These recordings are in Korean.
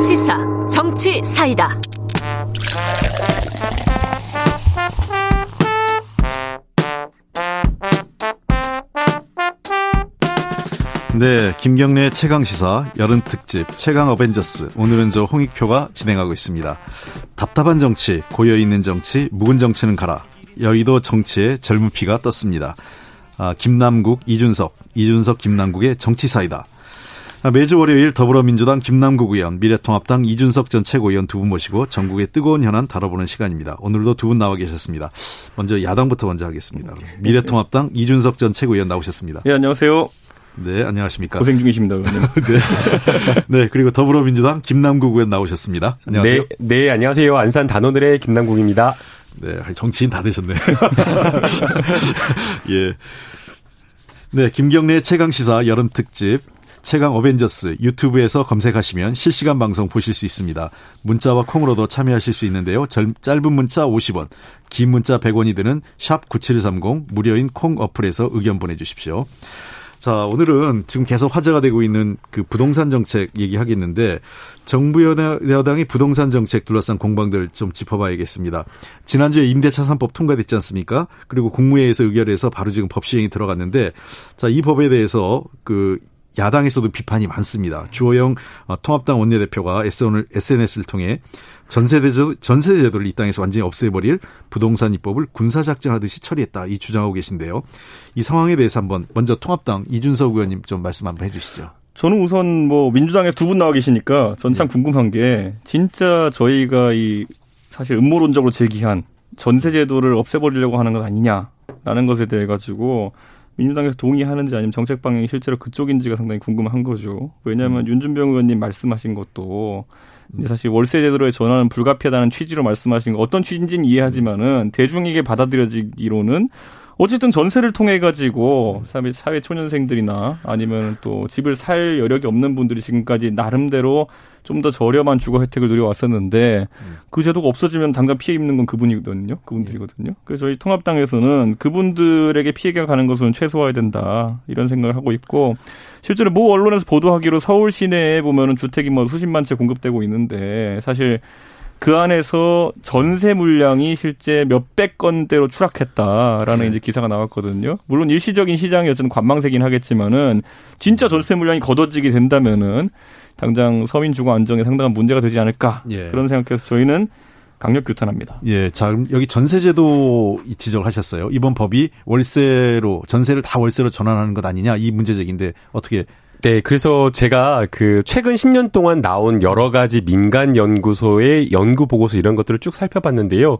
시사 정치 사이다. 네, 김경래 최강 시사 여름 특집 최강 어벤져스. 오늘은 저 홍익표가 진행하고 있습니다. 답답한 정치, 고여 있는 정치, 묵은 정치는 가라. 여의도 정치에 젊은 피가 떴습니다. 아, 김남국, 이준석, 이준석, 김남국의 정치 사이다. 아, 매주 월요일 더불어민주당 김남국 의원, 미래통합당 이준석 전 최고위원 두 분 모시고 전국의 뜨거운 현안 다뤄보는 시간입니다. 오늘도 두 분 나와 계셨습니다. 먼저 야당부터 먼저 하겠습니다. 미래통합당 이준석 전 최고위원 나오셨습니다. 예, 안녕하세요. 네, 안녕하십니까. 고생 중이십니다, 의원님. 네. 네, 그리고 더불어민주당 김남국 의원 나오셨습니다. 안녕하세요. 네, 네, 안녕하세요. 안산 단오늘의 김남국입니다. 네, 정치인 다 되셨네. 예. 네, 김경래 최강 시사 여름 특집 최강 어벤져스 유튜브에서 검색하시면 실시간 방송 보실 수 있습니다. 문자와 콩으로도 참여하실 수 있는데요. 짧은 문자 50원, 긴 문자 100원이 드는 샵 9730 무료인 콩 어플에서 의견 보내주십시오. 자, 오늘은 지금 계속 화제가 되고 있는 그 부동산 정책 얘기하겠는데 정부 여당이 부동산 정책 둘러싼 공방들 좀 짚어봐야겠습니다. 지난주에 임대차 3법 통과됐지 않습니까? 그리고 국무회의에서 의결해서 바로 지금 법 시행이 들어갔는데 자, 이 법에 대해서 그 야당에서도 비판이 많습니다. 주호영 어, 통합당 원내대표가 SNS를 통해 전세제도, 전세제도를 이 땅에서 완전히 없애버릴 부동산 입법을 군사작전하듯이 처리했다. 이 주장하고 계신데요. 이 상황에 대해서 한번 먼저 통합당 이준석 의원님 좀 말씀 한번 해주시죠. 저는 우선 뭐 민주당에 두 분 나와 계시니까 전참 궁금한 게 진짜 저희가 이 사실 음모론적으로 제기한 전세제도를 없애버리려고 하는 것 아니냐라는 것에 대해 가지고 민주당에서 동의하는지 아니면 정책 방향이 실제로 그쪽인지가 상당히 궁금한 거죠. 왜냐하면 음. 윤준병 의원님 말씀하신 것도 이제 사실 월세 제도로의 전환은 불가피하다는 취지로 말씀하신 거 어떤 취지인지는 이해하지만은 대중에게 받아들여지기로는 어쨌든 전세를 통해 가지고 사회, 초년생들이나 아니면 또 집을 살 여력이 없는 분들이 지금까지 나름대로 좀 더 저렴한 주거 혜택을 누려왔었는데 그 제도가 없어지면 당장 피해 입는 건 그분이거든요. 그분들이거든요. 그래서 저희 통합당에서는 그분들에게 피해가 가는 것은 최소화해야 된다 이런 생각을 하고 있고 실제로 모 언론에서 보도하기로 서울 시내에 보면은 주택이 뭐 수십만 채 공급되고 있는데 사실 그 안에서 전세 물량이 실제 몇백 건대로 추락했다라는 네. 이제 기사가 나왔거든요. 물론 일시적인 시장이 어쨌든 관망세긴 하겠지만은 진짜 전세 물량이 걷어지게 된다면은 당장 서민 주거 안정에 상당한 문제가 되지 않을까 예. 그런 생각해서 저희는 강력 규탄합니다. 예, 자 여기 전세제도 지적을 하셨어요. 이번 법이 월세로 전세를 다 월세로 전환하는 것 아니냐 이 문제적인데 어떻게 네, 그래서 제가 그 최근 10년 동안 나온 여러 가지 민간 연구소의 연구 보고서 이런 것들을 쭉 살펴봤는데요.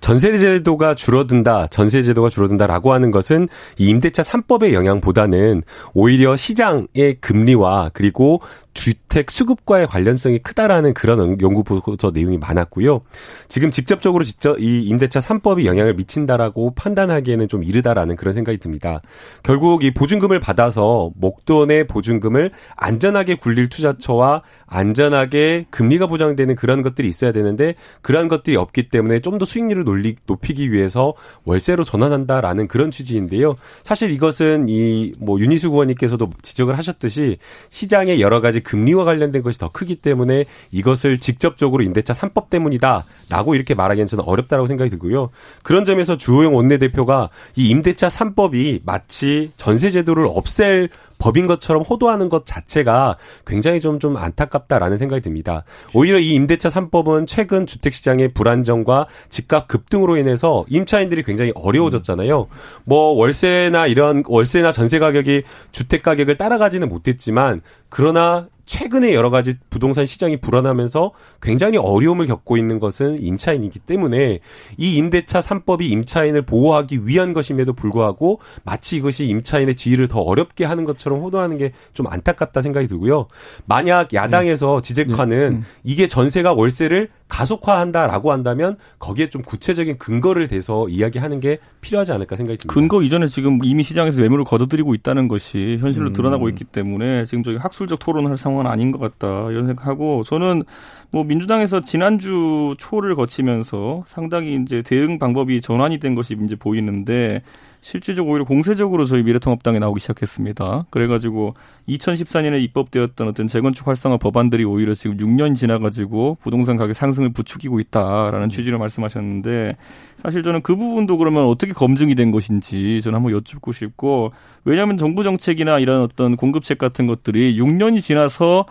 전세 제도가 줄어든다, 전세 제도가 줄어든다라고 하는 것은 이 임대차 3법의 영향보다는 오히려 시장의 금리와 그리고 주택 수급과의 관련성이 크다라는 그런 연구 보고서 내용이 많았고요. 지금 직접적으로 직접 이 임대차 3법이 영향을 미친다라고 판단하기에는 좀 이르다라는 그런 생각이 듭니다. 결국 이 보증금을 받아서 목돈의 보증금을 안전하게 굴릴 투자처와 안전하게 금리가 보장되는 그런 것들이 있어야 되는데 그러한 것들이 없기 때문에 좀 더 수익률을 놀리, 높이기 위해서 월세로 전환한다라는 그런 취지인데요. 사실 이것은 이 뭐 윤희수 의원님께서도 지적을 하셨듯이 시장의 여러 가지 금리와 관련된 것이 더 크기 때문에 이것을 직접적으로 임대차 3법 때문이다라고 이렇게 말하기는 저는 어렵다라고 생각이 들고요. 그런 점에서 주호영 원내대표가 이 임대차 3법이 마치 전세 제도를 없앨 법인 것처럼 호도하는 것 자체가 굉장히 좀, 좀 안타깝다라는 생각이 듭니다. 오히려 이 임대차 3법은 최근 주택시장의 불안정과 집값 급등으로 인해서 임차인들이 굉장히 어려워졌잖아요. 뭐 월세나 이런 월세나 전세 가격이 주택 가격을 따라가지는 못했지만 그러나 최근에 여러 가지 부동산 시장이 불안하면서 굉장히 어려움을 겪고 있는 것은 임차인이기 때문에 이 임대차 3법이 임차인을 보호하기 위한 것임에도 불구하고 마치 이것이 임차인의 지위를 더 어렵게 하는 것처럼 호도하는 게 좀 안타깝다 생각이 들고요. 만약 야당에서 네. 지적하는 네. 음. 이게 전세가 월세를 가속화한다라고 한다면 거기에 좀 구체적인 근거를 대서 이야기하는 게 필요하지 않을까 생각이 듭니다. 근거 이전에 지금 이미 시장에서 매물을 거둬들이고 있다는 것이 현실로 음. 드러나고 있기 때문에 지금 저기 학술적 토론할 상황 은 아닌 것 같다 이런 생각하고 저는 뭐 민주당에서 지난주 초를 거치면서 상당히 이제 대응 방법이 전환이 된 것이 이제 보이는데 실질적으로 오히려 공세적으로 저희 미래통합당에 나오기 시작했습니다. 그래가지고 2014년에 입법되었던 어떤 재건축 활성화 법안들이 오히려 지금 6년 지나가지고 부동산 가격 상승을 부추기고 있다라는 취지로 말씀하셨는데 사실 저는 그 부분도 그러면 어떻게 검증이 된 것인지 저는 한번 여쭙고 싶고 왜냐하면 정부 정책이나 이런 어떤 공급책 같은 것들이 6년이 지나서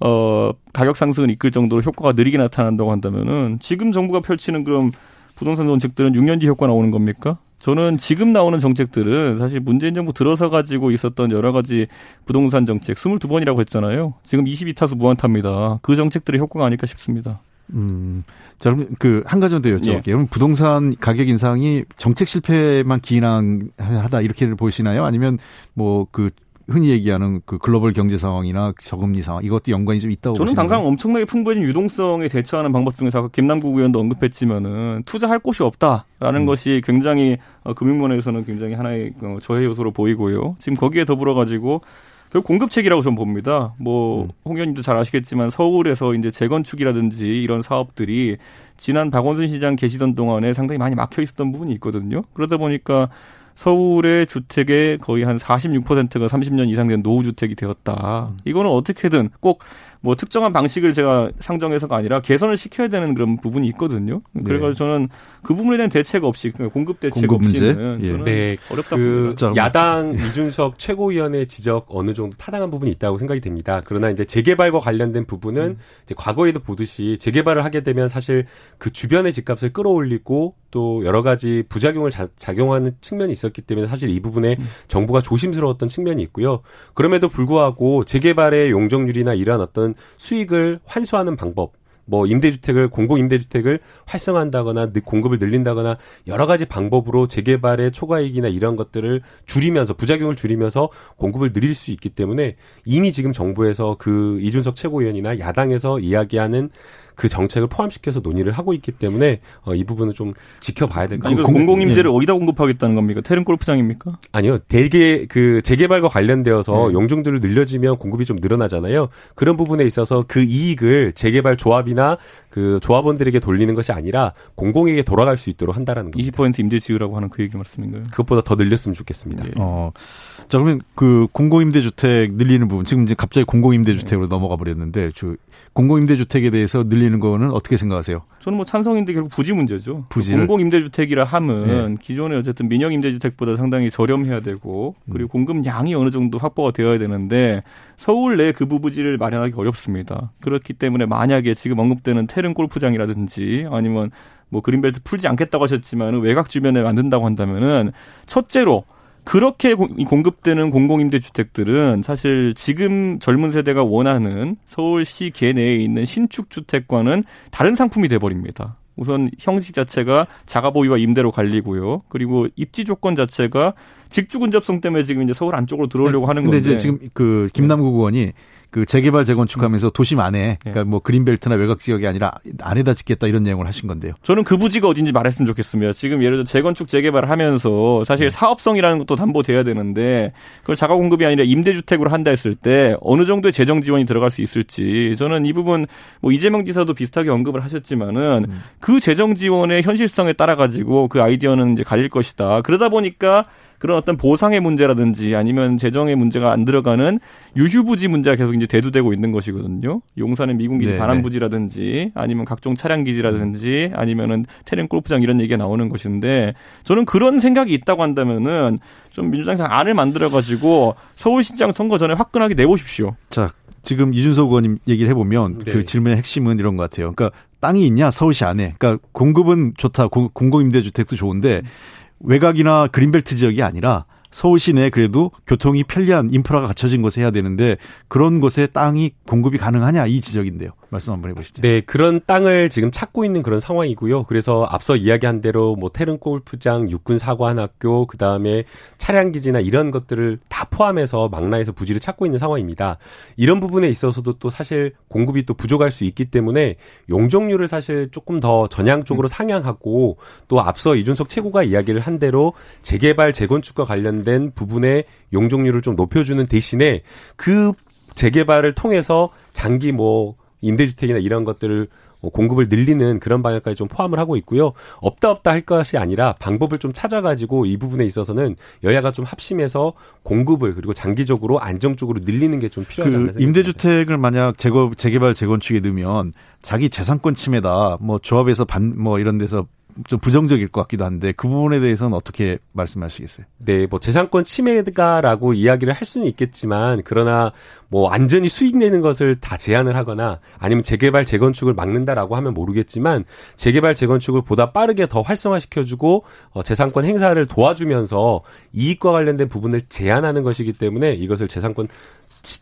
어 가격 상승을 이끌 정도로 효과가 느리게 나타난다고 한다면은 지금 정부가 펼치는 그럼 부동산 정책들은 6년 뒤 효과 나오는 겁니까? 저는 지금 나오는 정책들은 사실 문재인 정부 들어서 가지고 있었던 여러 가지 부동산 정책 22번이라고 했잖아요. 지금 22타수 무한타입니다. 그 정책들의 효과가 아닐까 싶습니다. 음, 자, 그럼 그 한 가지 더 여쭤볼게요. 예. 부동산 가격 인상이 정책 실패만 기인하다 이렇게 보시나요? 아니면 뭐 그 흔히 얘기하는 그 글로벌 경제 상황이나 저금리 상황 이것도 연관이 좀 있다고 저는 당장 엄청나게 풍부해진 유동성에 대처하는 방법 중에서 아까 김남국 의원도 언급했지만은 투자할 곳이 없다라는 음. 것이 굉장히 어, 금융면에서는 굉장히 하나의 어, 저해 요소로 보이고요. 지금 거기에 더불어 가지고 그 공급책이라고 저는 봅니다. 뭐 음. 홍 의원님도 잘 아시겠지만 서울에서 이제 재건축이라든지 이런 사업들이 지난 박원순 시장 계시던 동안에 상당히 많이 막혀 있었던 부분이 있거든요. 그러다 보니까 서울의 주택의 거의 한 46%가 30년 이상 된 노후주택이 되었다. 음. 이거는 어떻게든 꼭뭐 특정한 방식을 제가 상정해서가 아니라 개선을 시켜야 되는 그런 부분이 있거든요. 네. 그래가지고 저는 그 부분에 대한 대책 없이 그러니까 공급 대책 공급 없이는 예. 저는 네. 어렵다 그. 야당 이준석 최고위원의 지적 어느 정도 타당한 부분이 있다고 생각이 됩니다. 그러나 이제 재개발과 관련된 부분은 음. 이제 과거에도 보듯이 재개발을 하게 되면 사실 그 주변의 집값을 끌어올리고 또 여러 가지 부작용을 자, 작용하는 측면이 있었기 때문에 사실 이 부분에 음. 정부가 조심스러웠던 측면이 있고요. 그럼에도 불구하고 재개발의 용적률이나 이러한 어떤 어떤 수익을 환수하는 방법 뭐 임대주택을 공공 임대주택을 활성화한다거나 공급을 늘린다거나 여러 가지 방법으로 재개발의 초과이익이나 이런 것들을 줄이면서 부작용을 줄이면서 공급을 늘릴 수 있기 때문에 이미 지금 정부에서 그 이준석 최고위원이나 야당에서 이야기하는 그 정책을 포함시켜서 논의를 하고 있기 때문에 어, 이 부분은 좀 지켜봐야 될 것 같아요. 공공임대를 예. 어디다 공급하겠다는 겁니까? 테른 골프장입니까? 아니요. 대개 그 재개발과 관련되어서 네. 용적들을 늘려지면 공급이 좀 늘어나잖아요. 그런 부분에 있어서 그 이익을 재개발 조합이나 그 조합원들에게 돌리는 것이 아니라 공공에게 돌아갈 수 있도록 한다라는 겁니다. 20% 임대 지으라고 하는 그 얘기 말씀인가요? 그것보다 더 늘렸으면 좋겠습니다. 네. 어. 자, 그러면 그 공공임대주택 늘리는 부분 지금 이제 갑자기 공공임대주택으로 네. 넘어가 버렸는데 저 공공임대주택에 대해서 늘리는 거는 어떻게 생각하세요? 저는 뭐 찬성인데 결국 부지 문제죠. 부지 공공 임대주택이라 함은 네. 기존에 어쨌든 민영 임대주택보다 상당히 저렴해야 되고 그리고 음. 공급량이 어느 정도 확보가 되어야 되는데 서울 내 그 부부지를 마련하기 어렵습니다. 그렇기 때문에 만약에 지금 언급되는 테른 골프장이라든지 아니면 뭐 그린벨트 풀지 않겠다고 하셨지만 외곽 주변에 만든다고 한다면은 첫째로 그렇게 공급되는 공공임대 주택들은 사실 지금 젊은 세대가 원하는 서울시 계내에 있는 신축 주택과는 다른 상품이 돼 버립니다. 우선 형식 자체가 자가 보유와 임대로 갈리고요. 그리고 입지 조건 자체가 직주 근접성 때문에 지금 이제 서울 안쪽으로 들어오려고 네, 하는 건데. 근데 이제 지금 그 김남국 의원이 그 재개발 재건축하면서 음. 도심 안에 그러니까 뭐 그린벨트나 외곽 지역이 아니라 안에다 짓겠다 이런 내용을 하신 건데요. 저는 그 부지가 어딘지 말했으면 좋겠습니다. 지금 예를 들어 재건축 재개발을 하면서 사실 음. 사업성이라는 것도 담보돼야 되는데 그걸 자가 공급이 아니라 임대주택으로 한다 했을 때 어느 정도의 재정 지원이 들어갈 수 있을지 저는 이 부분 뭐 이재명 지사도 비슷하게 언급을 하셨지만은 음. 그 재정 지원의 현실성에 따라 가지고 그 아이디어는 이제 갈릴 것이다. 그러다 보니까 그런 어떤 보상의 문제라든지 아니면 재정의 문제가 안 들어가는 유휴부지 문제가 계속 이제 대두되고 있는 것이거든요. 용산의 미군기지 네, 반환부지라든지 네. 아니면 각종 차량기지라든지 아니면은 테렌 골프장 이런 얘기가 나오는 것인데 저는 그런 생각이 있다고 한다면은 좀 민주당에서 안을 만들어 가지고 서울시장 선거 전에 화끈하게 내보십시오. 자, 지금 이준석 의원님 얘기를 해보면 네. 그 질문의 핵심은 이런 것 같아요. 그러니까 땅이 있냐 서울시 안에. 그러니까 공급은 좋다. 공공임대주택도 좋은데 외곽이나 그린벨트 지역이 아니라 서울 시내 그래도 교통이 편리한 인프라가 갖춰진 곳에 해야 되는데 그런 곳에 땅이 공급이 가능하냐 이 지적인데요. 말씀 한번 해보시죠. 네, 그런 땅을 지금 찾고 있는 그런 상황이고요. 그래서 앞서 이야기한 대로 뭐 테른 골프장, 육군 사관학교, 그 다음에 차량 기지나 이런 것들을 다 포함해서 망라에서 부지를 찾고 있는 상황입니다. 이런 부분에 있어서도 또 사실 공급이 또 부족할 수 있기 때문에 용적률을 사실 조금 더 전향적으로 음. 상향하고 또 앞서 이준석 최고가 이야기를 한 대로 재개발 재건축과 관련된 부분의 용적률을 좀 높여주는 대신에 그 재개발을 통해서 장기 뭐 임대주택이나 이런 것들을 어, 공급을 늘리는 그런 방향까지 좀 포함을 하고 있고요. 없다 없다 할 것이 아니라 방법을 좀 찾아가지고 이 부분에 있어서는 여야가 좀 합심해서 공급을 그리고 장기적으로 안정적으로 늘리는 게 좀 필요하지 않나 그 임대주택을 만약 재거, 재개발 재건축에 넣으면 자기 재산권 침해다 뭐 조합에서 반 뭐 이런 데서 좀 부정적일 것 같기도 한데 그 부분에 대해서는 어떻게 말씀하시겠어요? 네, 뭐 재산권 침해가라고 이야기를 할 수는 있겠지만 그러나 뭐 완전히 수익 내는 것을 다 제한을 하거나 아니면 재개발 재건축을 막는다라고 하면 모르겠지만 재개발 재건축을 보다 빠르게 더 활성화시켜주고 어, 재산권 행사를 도와주면서 이익과 관련된 부분을 제한하는 것이기 때문에 이것을 재산권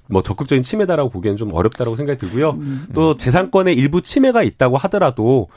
뭐 적극적인 침해다라고 보기에는 좀 어렵다라고 생각이 들고요. 음. 또 재산권의 일부 침해가 있다고 하더라도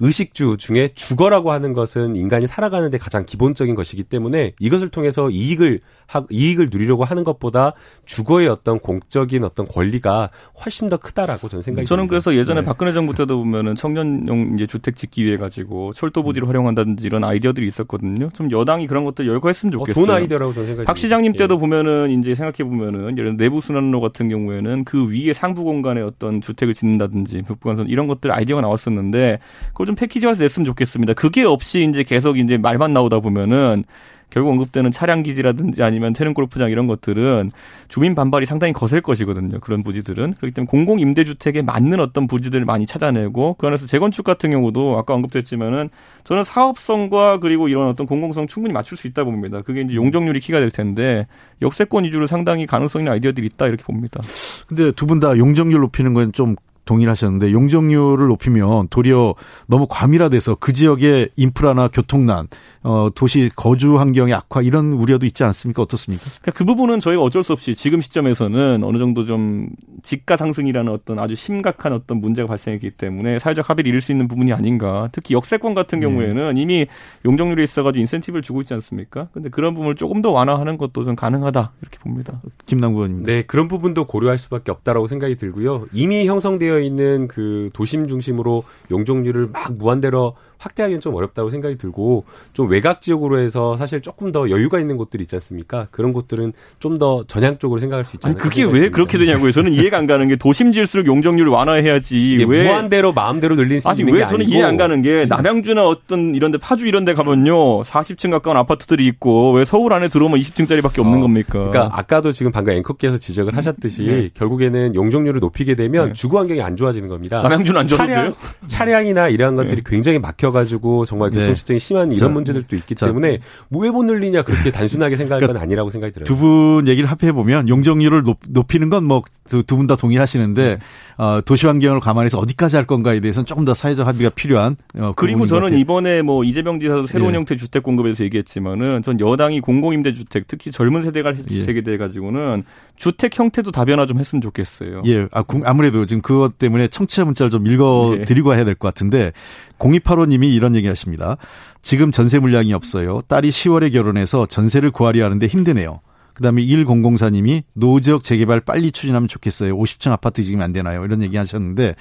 의식주 중에 주거라고 하는 것은 인간이 살아가는 데 가장 기본적인 것이기 때문에 이것을 통해서 이익을 하, 이익을 누리려고 하는 것보다 주거의 어떤 공적인 어떤 권리가 훨씬 더 크다라고 저는 생각이 저는 듭니다. 그래서 예전에 네. 박근혜 정부 때도 보면은 청년용 이제 주택 짓기 위해 가지고 철도 부지를 음. 활용한다든지 이런 아이디어들이 있었거든요. 좀 여당이 그런 것들 열거했으면 어, 좋겠어요. 어, 좋은 아이디어라고 저는 생각이 박 시장님 때도 예. 보면은 이제 생각해 보면은 예를 내부 순환로 같은 경우에는 그 위에 상부 공간에 어떤 주택을 짓는다든지 북부간선 이런 것들 아이디어가 나왔었는데 그걸 좀 패키지화해서 냈으면 좋겠습니다. 그게 없이 이제 계속 이제 말만 나오다 보면은 결국 언급되는 차량 기지라든지 아니면 테른 골프장 이런 것들은 주민 반발이 상당히 거셀 것이거든요. 그런 부지들은 그렇기 때문에 공공 임대 주택에 맞는 어떤 부지들을 많이 찾아내고 그 안에서 재건축 같은 경우도 아까 언급됐지만은 저는 사업성과 그리고 이런 어떤 공공성 충분히 맞출 수 있다 고 봅니다. 그게 이제 용적률이 키가 될 텐데 역세권 위주로 상당히 가능성 있는 아이디어들이 있다 이렇게 봅니다. 근데 두 분 다 용적률 높이는 건 좀 동일하셨는데 용적률을 높이면 도리어 너무 과밀화돼서 그 지역의 인프라나 교통난, 어, 도시 거주 환경의 악화 이런 우려도 있지 않습니까? 어떻습니까? 그러니까 그 부분은 저희가 어쩔 수 없이 지금 시점에서는 어느 정도 좀 지가 상승이라는 어떤 아주 심각한 어떤 문제가 발생했기 때문에 사회적 합의를 이룰 수 있는 부분이 아닌가. 특히 역세권 같은 네. 경우에는 네. 이미 용적률이 있어가지고 인센티브를 주고 있지 않습니까? 근데 그런 부분을 조금 더 완화하는 것도 좀 가능하다 이렇게 봅니다. 김남구 의원님. 네, 그런 부분도 고려할 수밖에 없다라고 생각이 들고요. 이미 형성되어 있는 그 도심 중심으로 용적률을 막 무한대로 확대하기는 좀 어렵다고 생각이 들고 좀 외곽 지역으로 해서 사실 조금 더 여유가 있는 곳들 있지 않습니까? 그런 곳들은 좀 더 전향적으로 생각할 수 있잖아요. 그게 왜 그렇게 되냐고요. 저는 이해가 안 가는 게 도심 지을수록 용적률을 완화해야지. 왜 무한대로 마음대로 늘릴 수 아니, 있는 왜 저는 아니고. 이해 안 가는 게 남양주나 어떤 이런 데 파주 이런 데 가면요. 40층 가까운 아파트들이 있고 왜 서울 안에 들어오면 20층짜리밖에 없는 어, 겁니까? 그러니까 아까도 지금 방금 앵커께서 지적을 하셨듯이 네. 결국에는 용적률을 높이게 되면 네. 주거 환경이 안 좋아지는 겁니다. 남양주는 안 좋아져요? 차량, 차량이나 이러한 것들이 네. 굉장히 막혀 가지고 정말 네. 교통체증이 심한 이런 자, 문제들도 있기 자, 때문에 뭐왜못 늘리냐 그렇게 단순하게 생각할 그러니까 건 아니라고 생각이 들어요. 두 분 얘기를 합해 보면 용적률을 높, 이는 건 뭐 두 분 다 동의하시는데 네. 어, 도시 환경을 감안해서 어디까지 할 건가에 대해서는 조금 더 사회적 합의가 필요한. 어, 그리고 저는 이번에 뭐 이재명 지사도 새로운 예. 형태 주택 공급에서 얘기했지만은 전 여당이 공공임대주택 특히 젊은 세대가 주택에 예. 대해 가지고는 주택 형태도 다변화 좀 했으면 좋겠어요. 예, 아, 아무래도 지금 그것 때문에 청취자 문자를 좀 읽어드리고 예. 해야 될 것 같은데 0285님 이 이런 얘기 하십니다. 지금 전세 물량이 없어요. 딸이 10월에 결혼해서 전세를 구하려 하는데 힘드네요. 그다음에 1004님이 노지역 재개발 빨리 추진하면 좋겠어요. 50층 아파트 지금 안 되나요? 이런 얘기 하셨는데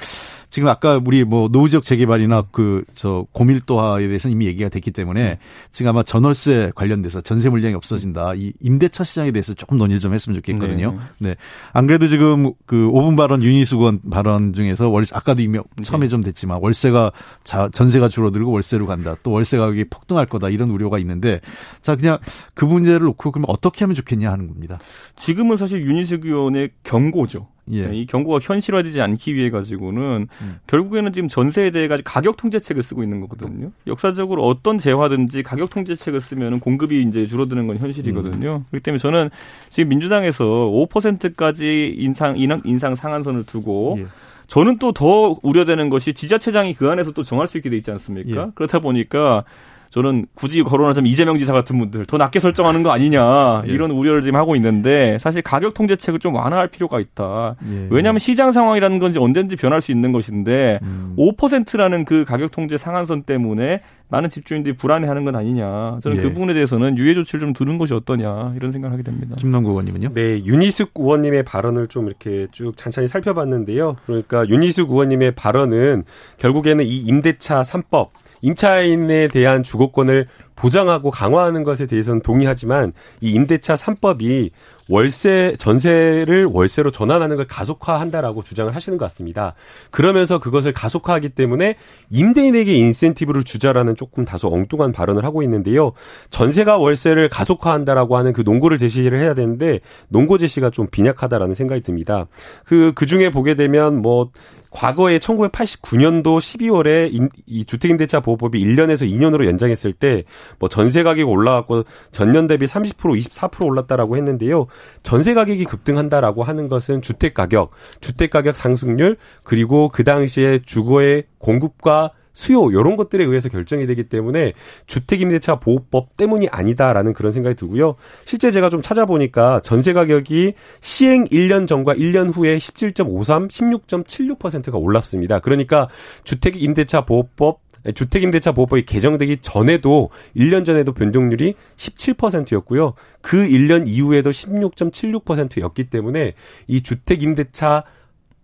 지금 아까 우리 뭐 노후지역 재개발이나 그 저 고밀도화에 대해서는 이미 얘기가 됐기 때문에 음. 지금 아마 전월세 관련돼서 전세 물량이 없어진다. 이 임대차 시장에 대해서 조금 논의를 좀 했으면 좋겠거든요. 네. 네. 안 그래도 지금 그 5분 발언 윤희수건 발언 중에서 월세 아까도 이미 처음에 네. 좀 됐지만 월세가 자 전세가 줄어들고 월세로 간다. 또 월세 가격이 폭등할 거다. 이런 우려가 있는데 자 그냥 그 문제를 놓고 그러면 어떻게 하면 좋겠냐 하는 겁니다. 지금은 사실 윤희수 의원의 경고죠. 예. 이 경고가 현실화되지 않기 위해 가지고는 음. 결국에는 지금 전세에 대해 가지고 가격 통제책을 쓰고 있는 거거든요. 역사적으로 어떤 재화든지 가격 통제책을 쓰면 공급이 이제 줄어드는 건 현실이거든요. 음. 그렇기 때문에 저는 지금 민주당에서 5%까지 인상 인상, 인상 상한선을 두고 예. 저는 또 더 우려되는 것이 지자체장이 그 안에서 또 정할 수 있게 돼 있지 않습니까? 예. 그렇다 보니까 저는 굳이 거론하자면 이재명 지사 같은 분들 더 낮게 설정하는 거 아니냐 예. 이런 우려를 지금 하고 있는데 사실 가격 통제책을 좀 완화할 필요가 있다. 예. 왜냐하면 시장 상황이라는 건지 언제든지 변할 수 있는 것인데 음. 5%라는 그 가격 통제 상한선 때문에 많은 집주인들이 불안해하는 건 아니냐. 저는 그 예. 그 부분에 대해서는 유예 조치를 좀 두는 것이 어떠냐 이런 생각을 하게 됩니다. 김남국 의원님은요? 네, 윤희숙 의원님의 발언을 좀 이렇게 쭉 찬찬히 살펴봤는데요. 그러니까 윤희숙 의원님의 발언은 결국에는 이 임대차 3법 임차인에 대한 주거권을 보장하고 강화하는 것에 대해서는 동의하지만 이 임대차 3법이 월세 전세를 월세로 전환하는 걸 가속화한다라고 주장을 하시는 것 같습니다. 그러면서 그것을 가속화하기 때문에 임대인에게 인센티브를 주자라는 조금 다소 엉뚱한 발언을 하고 있는데요. 전세가 월세를 가속화한다라고 하는 그 논고를 제시를 해야 되는데 논고 제시가 좀 빈약하다라는 생각이 듭니다. 그, 그 중에 보게 되면 뭐 과거에 1989년도 12월에 이 주택임대차 보호법이 1년에서 2년으로 연장했을 때 뭐 전세 가격이 올라갔고 전년 대비 30% 24% 올랐다라고 했는데요. 전세 가격이 급등한다라고 하는 것은 주택 가격, 주택 가격 상승률 그리고 그 당시에 주거의 공급과 수요 이런 것들에 의해서 결정이 되기 때문에 주택임대차 보호법 때문이 아니다라는 그런 생각이 들고요. 실제 제가 좀 찾아보니까 전세 가격이 시행 1년 전과 1년 후에 17.53, 16.76%가 올랐습니다. 그러니까 주택임대차 보호법 주택임대차 보호법이 개정되기 전에도 1년 전에도 변동률이 17%였고요. 그 1년 이후에도 16.76%였기 때문에 이 주택임대차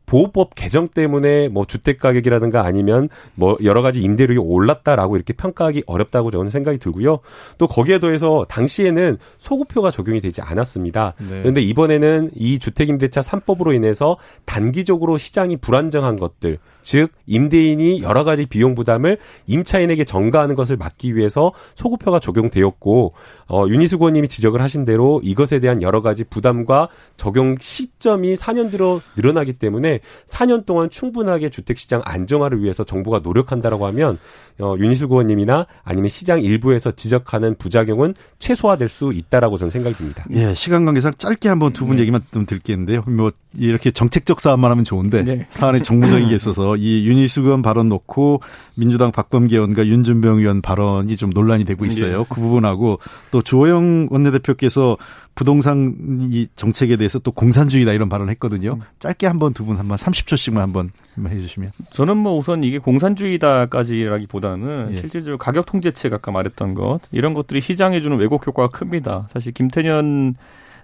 보호법 개정 때문에 뭐 주택 가격이라든가 아니면 뭐 여러 가지 임대료가 올랐다라고 이렇게 평가하기 어렵다고 저는 생각이 들고요. 또 거기에 더해서 당시에는 소구표가 적용이 되지 않았습니다. 네. 그런데 이번에는 이 주택 임대차 3법으로 인해서 단기적으로 시장이 불안정한 것들 즉 임대인이 여러 가지 비용 부담을 임차인에게 전가하는 것을 막기 위해서 소구표가 적용되었고 어 윤희수 의원님이 지적을 하신 대로 이것에 대한 여러 가지 부담과 적용 시점이 4년 들어 늘어나기 때문에 4년 동안 충분하게 주택 시장 안정화를 위해서 정부가 노력한다라고 하면 어, 윤희수 의원님이나 아니면 시장 일부에서 지적하는 부작용은 최소화될 수 있다라고 저는 생각이 듭니다. 예, 시간 관계상 짧게 한번 두분 네. 얘기만 좀 듣겠는데요. 뭐 이렇게 정책적 싸움만 하면 좋은데 네. 사안에 정무적인 게 있어서 이 윤희수 의원 발언 놓고 민주당 박범계 의원과 윤준병 의원 발언이 좀 논란이 되고 있어요. 네. 그 부분하고 또 조영 원내대표께서 부동산 이 정책에 대해서 또 공산주의다 이런 발언을 했거든요. 음. 짧게 한번 두 분 한번 30초씩만 한번 해주시면. 저는 뭐 우선 이게 공산주의다까지라기보다는 예. 실질적으로 가격 통제책 아까 말했던 것 이런 것들이 시장에 주는 왜곡 효과가 큽니다. 사실 김태년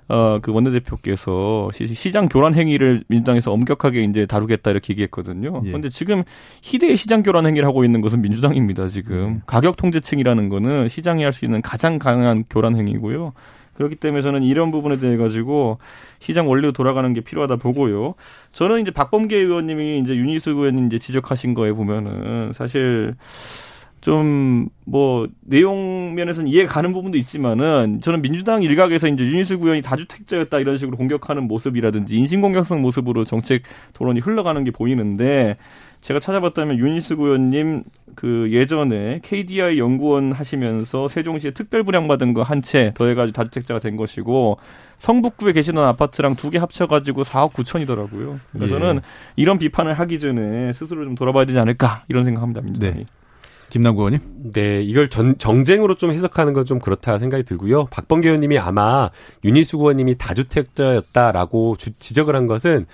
어, 그 원내대표께서 시 장 교란 행위를 민주당에서 엄격하게 이제 다루겠다 이렇게 얘기했거든요. 예. 그런데 지금 희대의 시장 교란 행위를 하고 있는 것은 민주당입니다, 지금. 음. 가격 통제층이라는 거는 시장이 할 수 있는 가장 강한 교란 행위고요. 그렇기 때문에 저는 이런 부분에 대해 가지고 시장 원리로 돌아가는 게 필요하다 보고요. 저는 이제 박범계 의원님이 이제 윤희수 의원님 이제 지적하신 거에 보면은 사실 좀 뭐 내용 면에서는 이해가 가는 부분도 있지만은 저는 민주당 일각에서 이제 윤희수 의원이 다주택자였다 이런 식으로 공격하는 모습이라든지 인신공격성 모습으로 정책 토론이 흘러가는 게 보이는데 제가 찾아봤다면 윤희숙 의원님 그 예전에 KDI 연구원 하시면서 세종시에 특별 분양받은 거 한 채 더해가지고 다주택자가 된 것이고 성북구에 계시던 아파트랑 두 개 합쳐가지고 4억 9천이더라고요. 그래서 예. 저는 이런 비판을 하기 전에 스스로 좀 돌아봐야 되지 않을까 이런 생각합니다. 민주당이. 네. 김남구 의원님? 네, 이걸 전, 정쟁으로 좀 해석하는 건 좀 그렇다 생각이 들고요. 박범계 의원님이 아마 윤희숙 의원님이 다주택자였다라고 주, 지적을 한 것은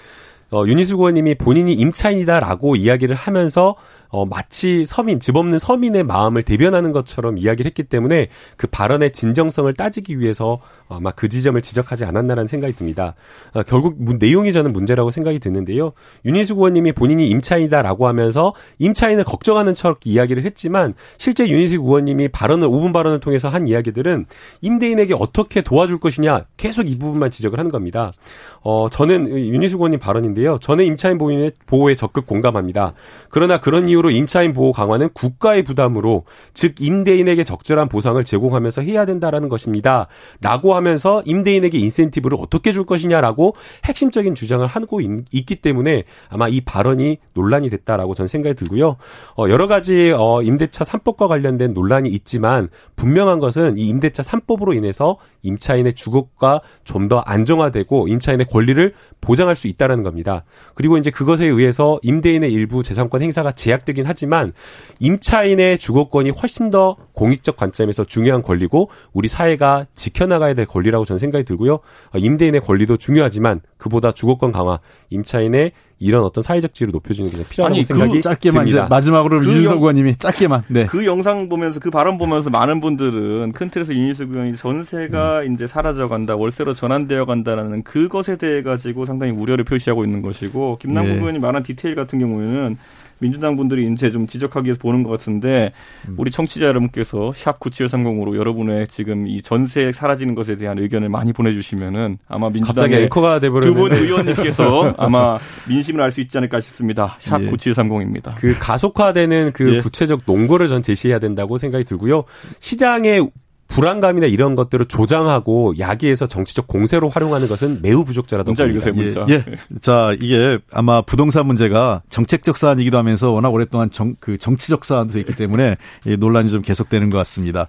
어, 윤희숙 의원님이 본인이 임차인이다라고 이야기를 하면서 어, 마치 서민, 집 없는 서민의 마음을 대변하는 것처럼 이야기를 했기 때문에 그 발언의 진정성을 따지기 위해서 아마 그 지점을 지적하지 않았나라는 생각이 듭니다. 어, 결국 내용이 저는 문제라고 생각이 드는데요. 윤희숙 의원님이 본인이 임차인이다라고 하면서 임차인을 걱정하는 척 이야기를 했지만 실제 윤희숙 의원님이 발언을 5분 발언을 통해서 한 이야기들은 임대인에게 어떻게 도와줄 것이냐 계속 이 부분만 지적을 하는 겁니다. 어, 저는 윤희숙 의원님 발언인데요. 저는 임차인 보호에 적극 공감합니다. 그러나 그런 이유로 임차인 보호 강화는 국가의 부담으로 즉 임대인에게 적절한 보상을 제공하면서 해야 된다라는 것입니다. 라고 하면서 임대인에게 인센티브를 어떻게 줄 것이냐라고 핵심적인 주장을 하고 있, 기 때문에 아마 이 발언이 논란이 됐다라고 저는 생각이 들고요. 어, 여러 가지 어, 임대차 3법과 관련된 논란이 있지만 분명한 것은 이 임대차 3법으로 인해서 임차인의 주거가 좀 더 안정화되고 임차인의 권리를 보장할 수 있다라는 겁니다. 그리고 이제 그것에 의해서 임대인의 일부 재산권 행사가 제약 되긴 하지만 임차인의 주거권이 훨씬 더 공익적 관점에서 중요한 권리고 우리 사회가 지켜나가야 될 권리라고 저는 생각이 들고요. 어, 임대인의 권리도 중요하지만 그보다 주거권 강화, 임차인의 이런 어떤 사회적 지위를 높여주는 게 필요하다고 아니, 그 생각이 그 짧게만 듭니다. 이제 마지막으로 그 유준석 의원님이 짧게만 네. 그 영상 보면서 그 발언 보면서 많은 분들은 큰 틀에서 윤희숙 의원이 전세가 음. 이제 사라져 간다 월세로 전환되어 간다라는 그것에 대해 가지고 상당히 우려를 표시하고 있는 것이고 김남국 예. 의원이 말한 디테일 같은 경우에는 민주당 분들이 이제 좀 지적하기 위해서 보는 것 같은데 음. 우리 청취자 여러분께서 샵 9730으로 여러분의 지금 이 전세 사라지는 것에 대한 의견을 많이 보내주시면은 아마 민주당의 두분 의원님께서 아마 민심을 알 수 있지 않을까 싶습니다. 샵 예. 9730입니다. 그 가속화되는 그 예. 구체적 농고를 전 제시해야 된다고 생각이 들고요. 시장의 불안감이나 이런 것들을 조장하고 야기해서 정치적 공세로 활용하는 것은 매우 부적절하다고 문자 읽으세요, 문자. 예, 예. 자, 이게 아마 부동산 문제가 정책적 사안이기도 하면서 워낙 오랫동안 정, 그 정치적 사안도 있기 때문에 논란이 좀 계속되는 것 같습니다.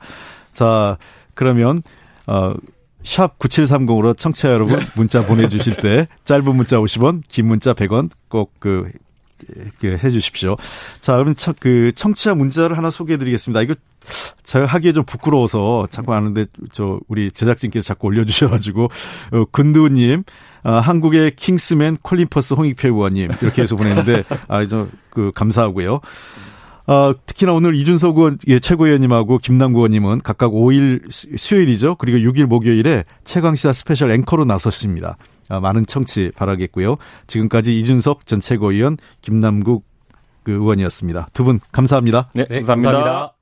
자, 그러면, 어, 샵 9730으로 청취자 여러분 문자 보내주실 때 짧은 문자 50원, 긴 문자 100원 꼭그 그 해 주십시오. 자, 그러면 청, 그 청취자 문자를 하나 소개해 드리겠습니다. 이거 제가 하기에 좀 부끄러워서 자꾸 하는데 저 우리 제작진께서 자꾸 올려주셔가지고 어, 근두님 어, 한국의 킹스맨 콜린퍼스 홍익표 의원님 이렇게 해서 보냈는데 아저그 감사하고요. 어, 특히나 오늘 이준석 의원, 예, 최고위원님하고 김남구 의원님은 각각 5일 수요일이죠. 그리고 6일 목요일에 최강시사 스페셜 앵커로 나섰습니다. 아, 많은 청취 바라겠고요. 지금까지 이준석 전 최고위원, 김남국 그 의원이었습니다. 두 분 감사합니다. 네, 감사합니다. 감사합니다.